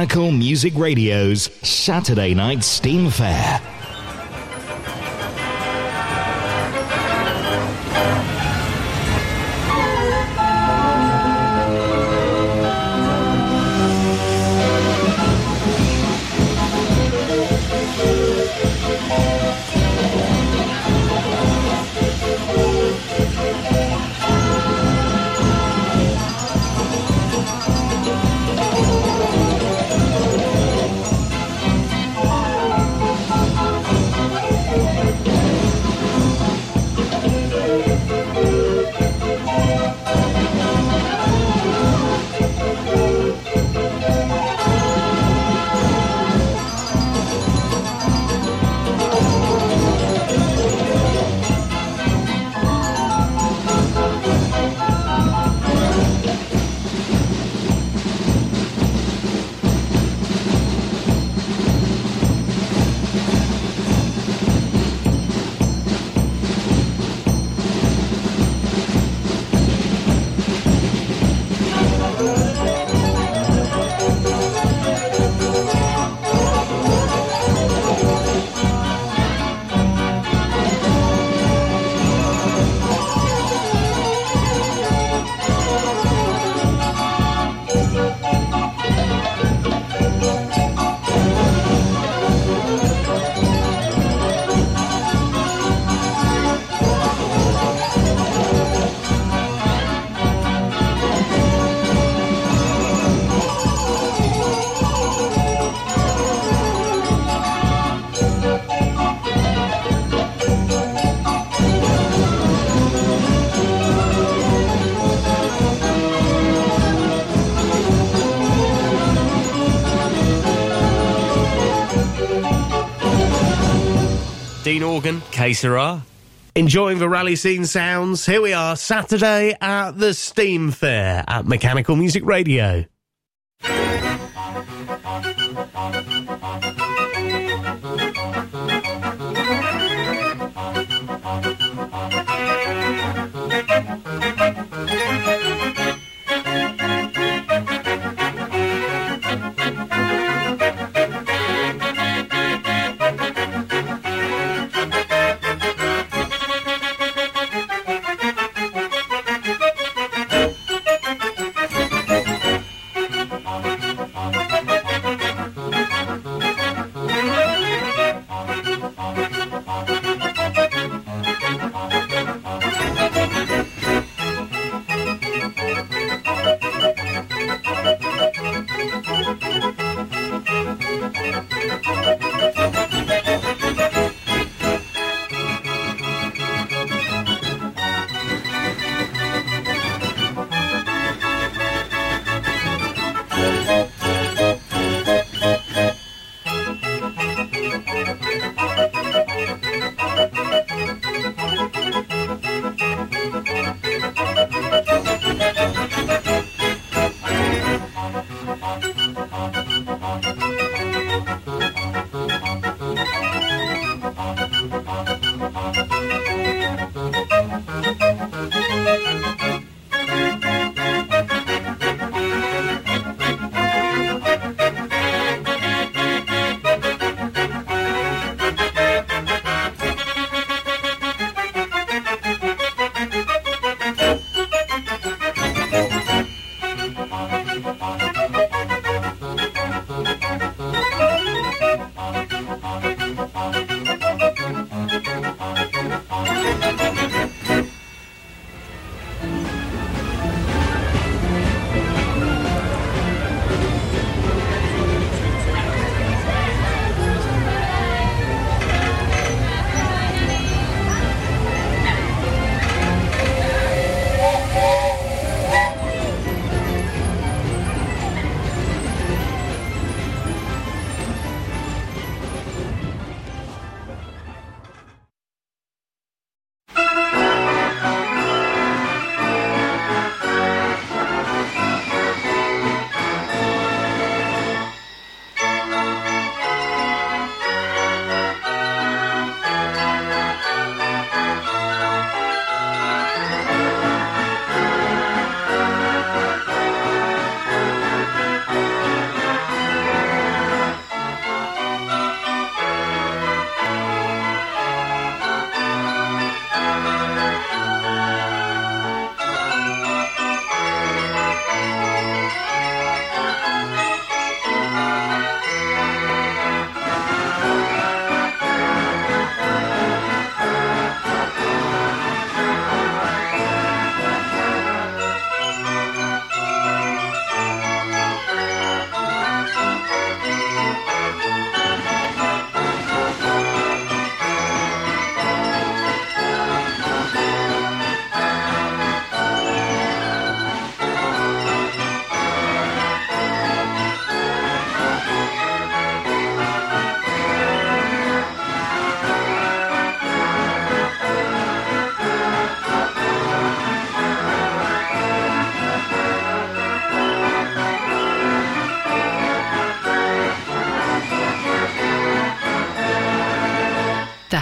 Mechanical Music Radio's Saturday Night Steam Fair. Organ, Que Sera. Enjoying the rally scene sounds. Here we are, Saturday at the Steam Fair at Mechanical Music Radio.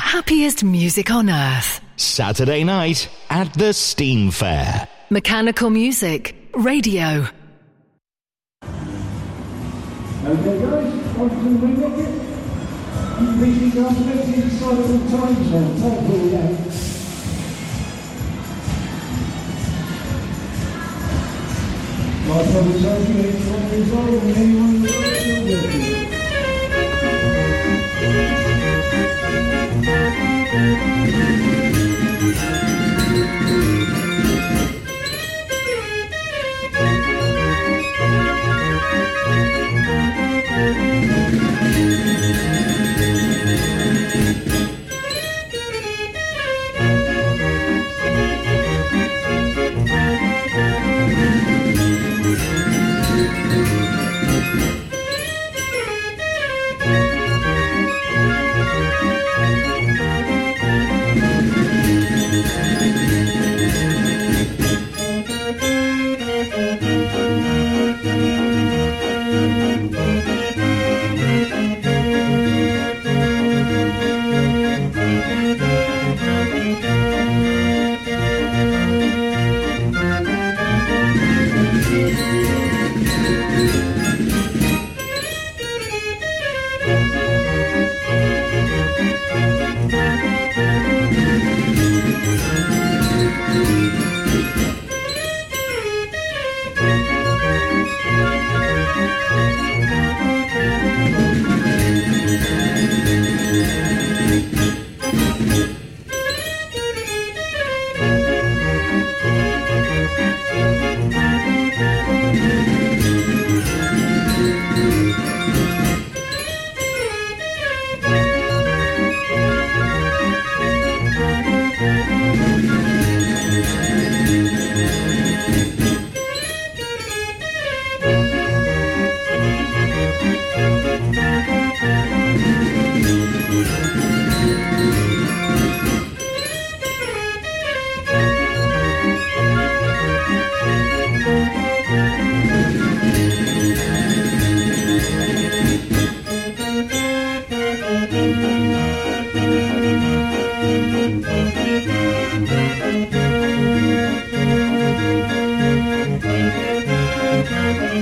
Happiest music on earth. Saturday night at the Steam Fair. Mechanical Music Radio.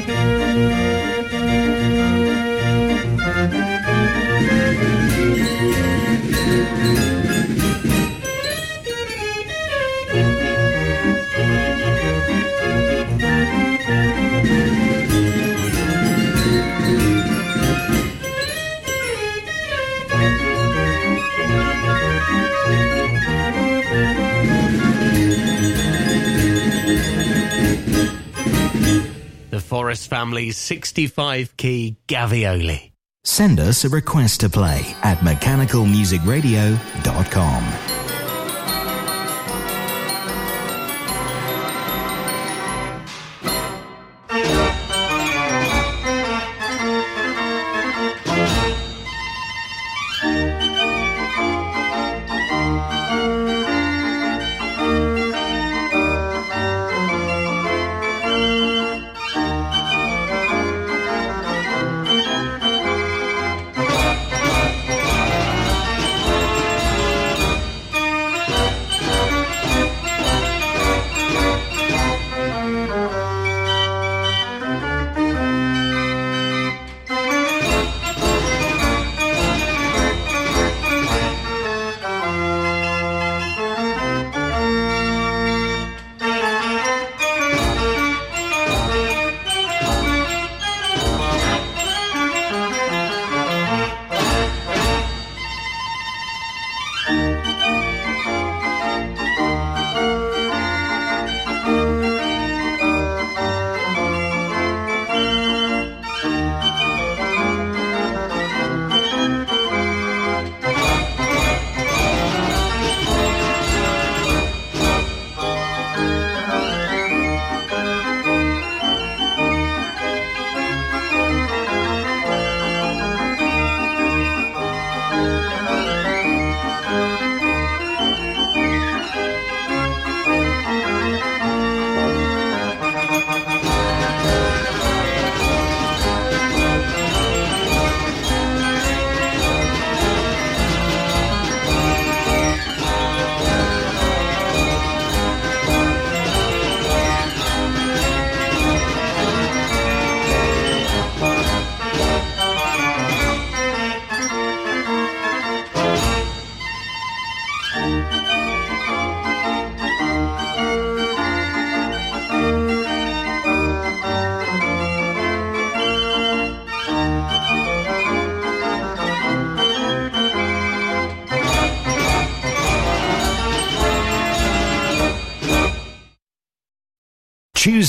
Thank you. Family's 65 key Gavioli. Send us a request to play at mechanicalmusicradio.com.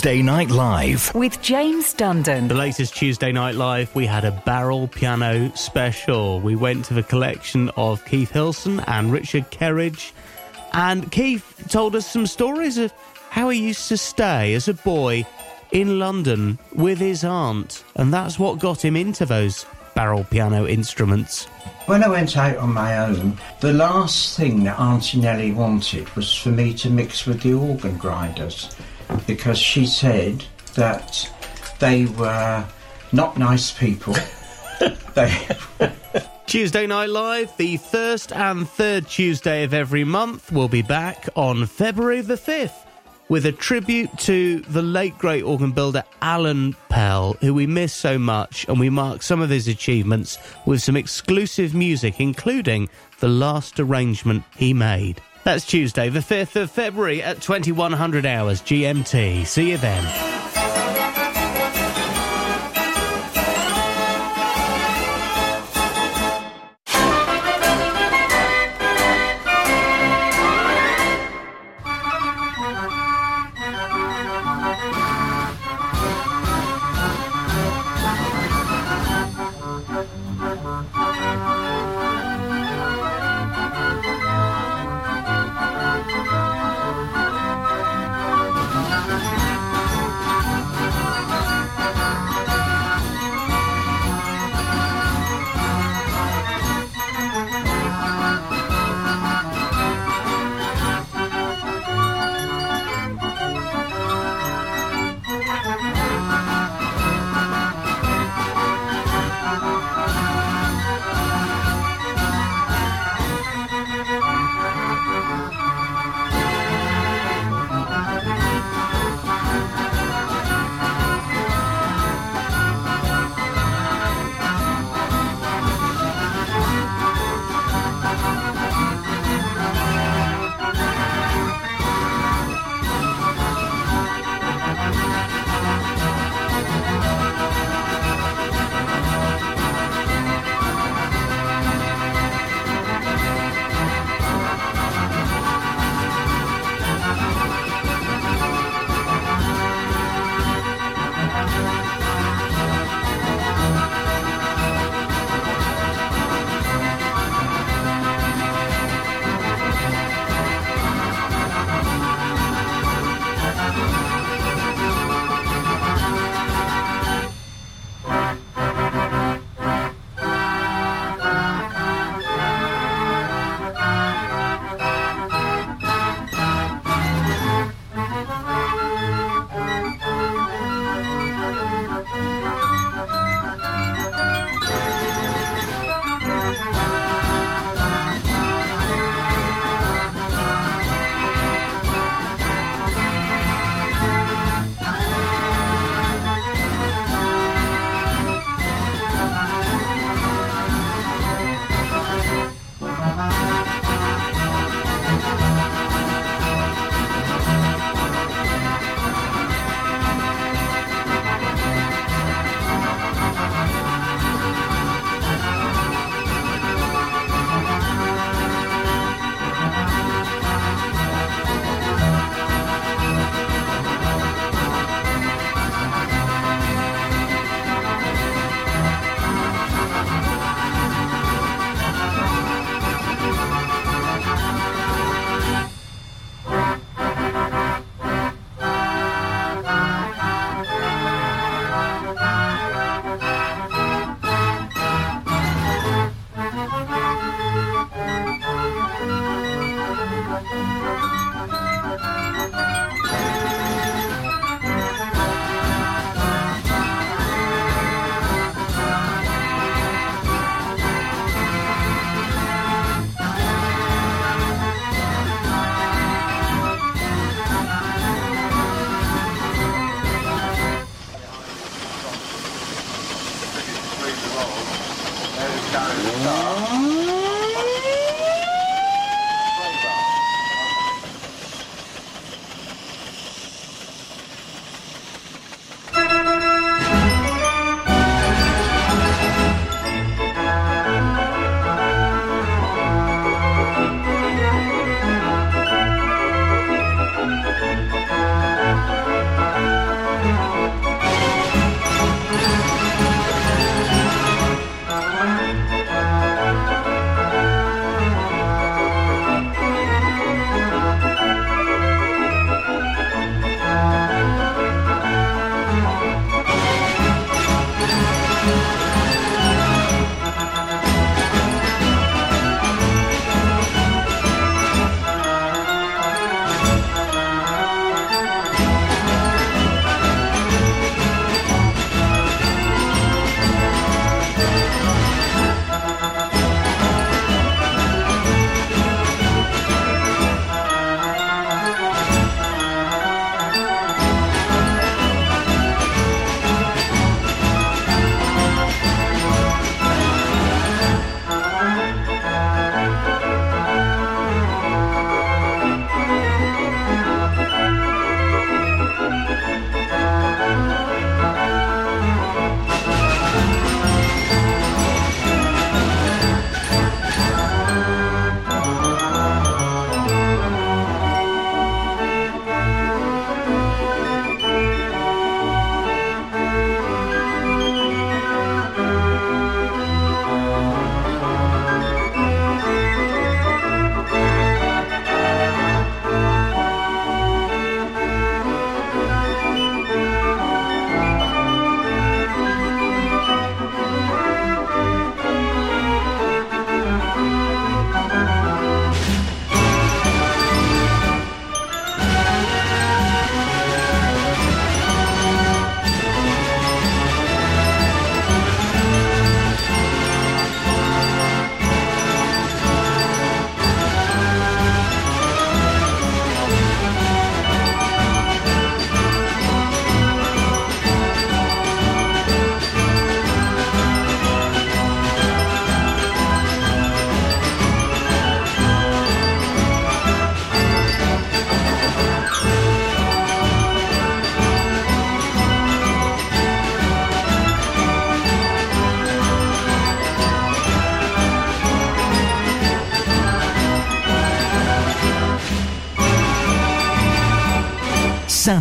Tuesday Night Live with James Dundon. The latest Tuesday Night Live, we had a barrel piano special. We went to the collection of Keith Hilson and Richard Kerridge. And Keith told us some stories of how he used to stay as a boy in London with his aunt. And that's what got him into those barrel piano instruments. When I went out on my own, the last thing that Auntie Nellie wanted was for me to mix with the organ grinders because she said that they were not nice people. they Tuesday Night Live, the first and third Tuesday of every month, will be back on February the 5th with a tribute to the late great organ builder Alan Pell, who we miss so much, and we mark some of his achievements with some exclusive music, including the last arrangement he made. That's Tuesday, the 5th of February at 2100 hours GMT. See you then. 感人。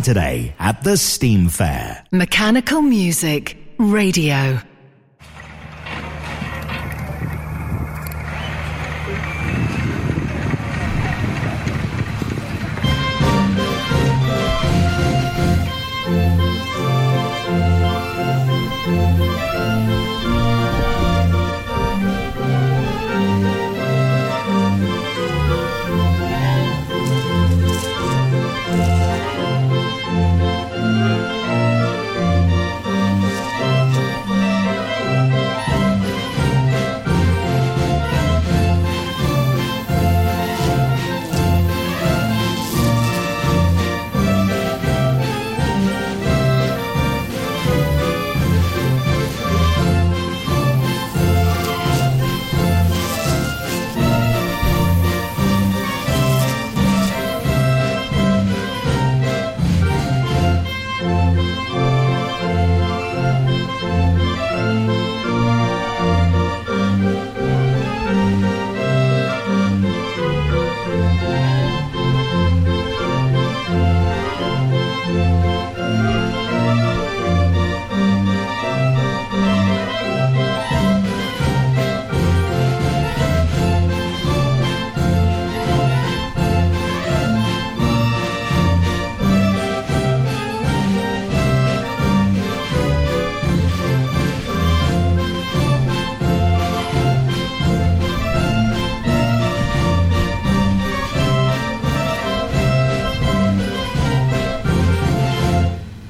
Saturday at the Steam Fair. Mechanical Music Radio.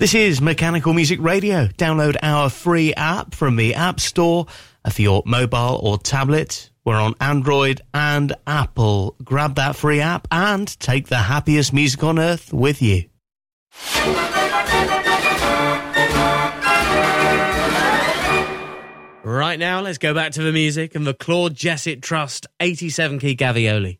This is Mechanical Music Radio. Download our free app from the App Store uh, for your mobile or tablet. We're on Android and Apple. Grab that free app and take the happiest music on earth with you. Right now, let's go back to the music and the Claude Jessett Trust 87 key Gavioli.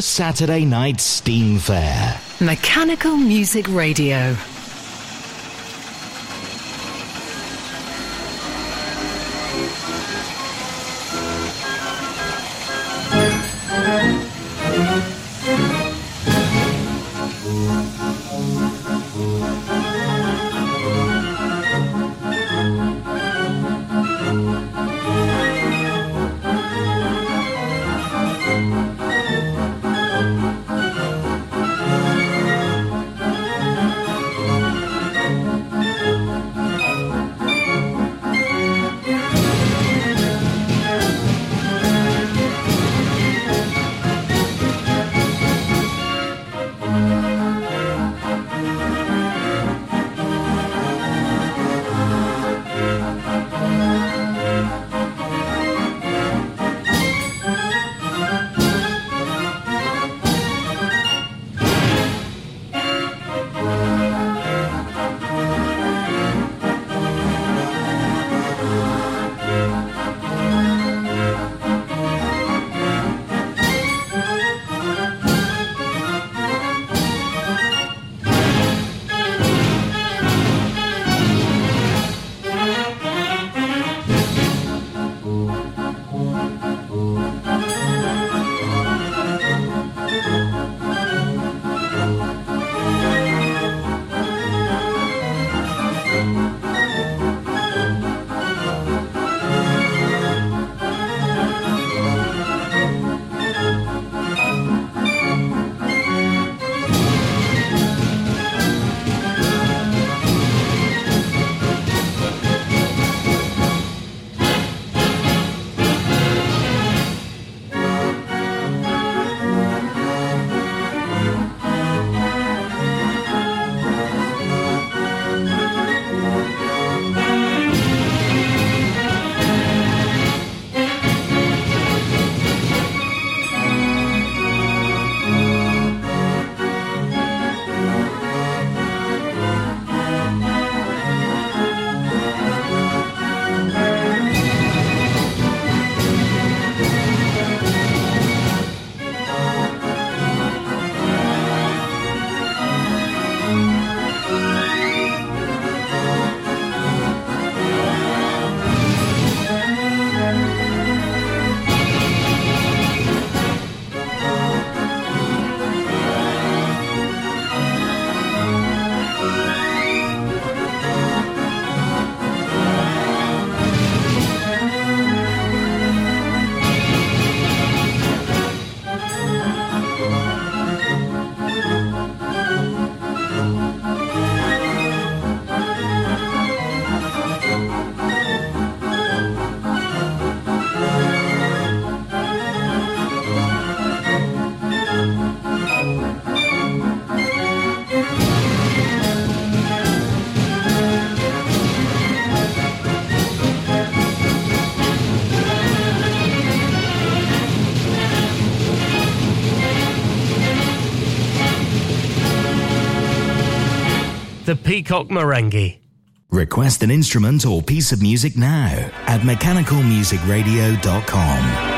Saturday Night Steam Fair. Mechanical Music Radio. The Peacock Merengue. Request an instrument or piece of music now at mechanicalmusicradio.com.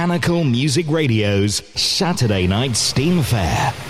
Mechanical Music Radio's Saturday Night Steam Fair.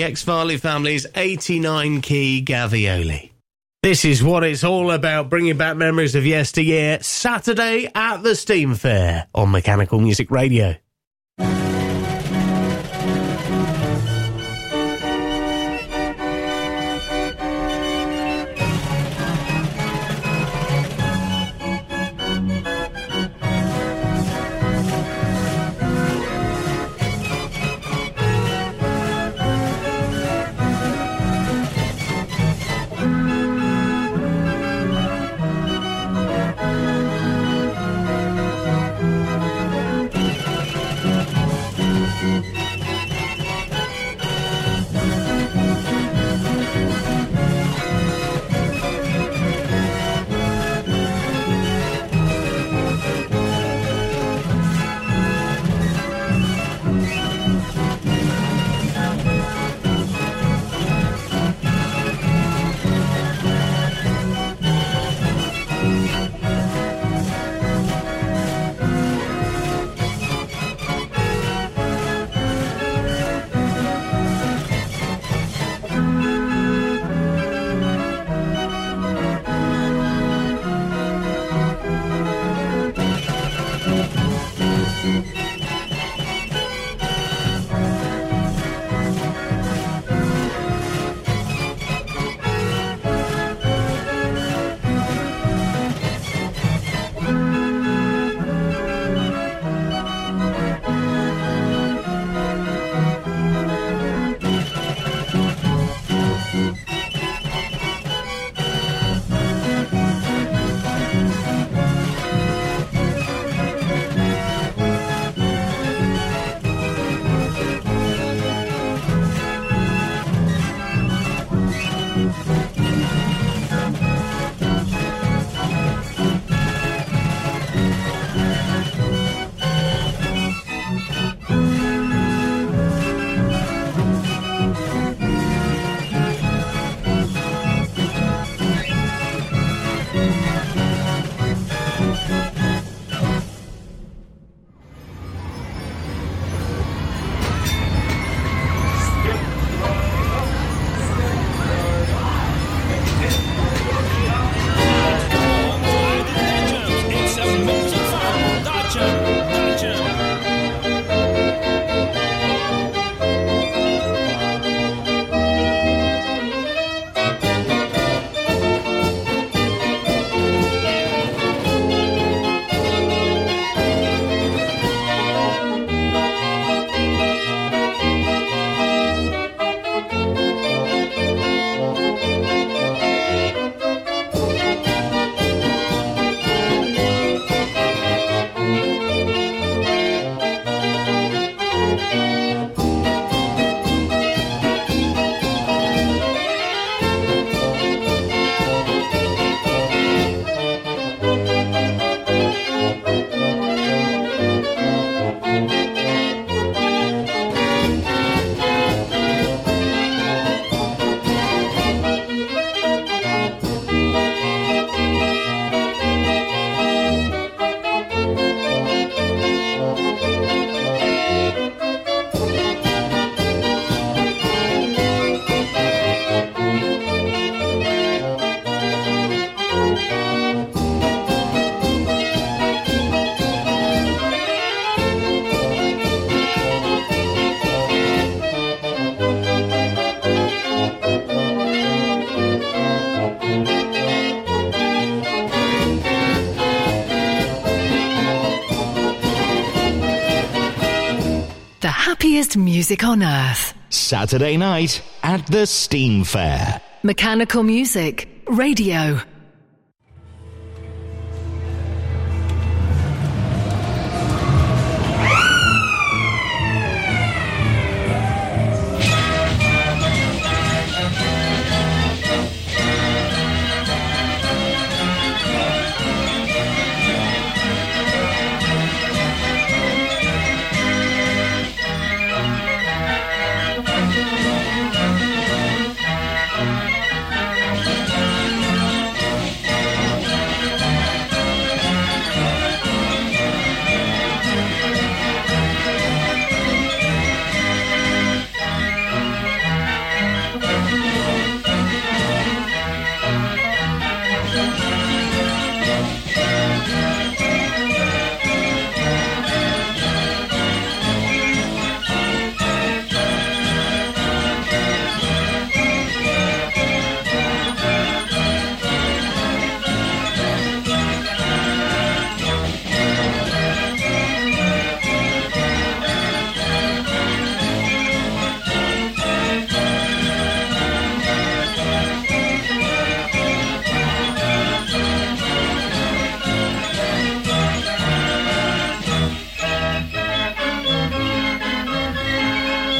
The ex Farley family's 89 key Gavioli. This is what it's all about, bringing back memories of yesteryear, Saturday at the Steam Fair on Mechanical Music Radio. Music on earth. Saturday night at the Steam Fair. Mechanical Music Radio.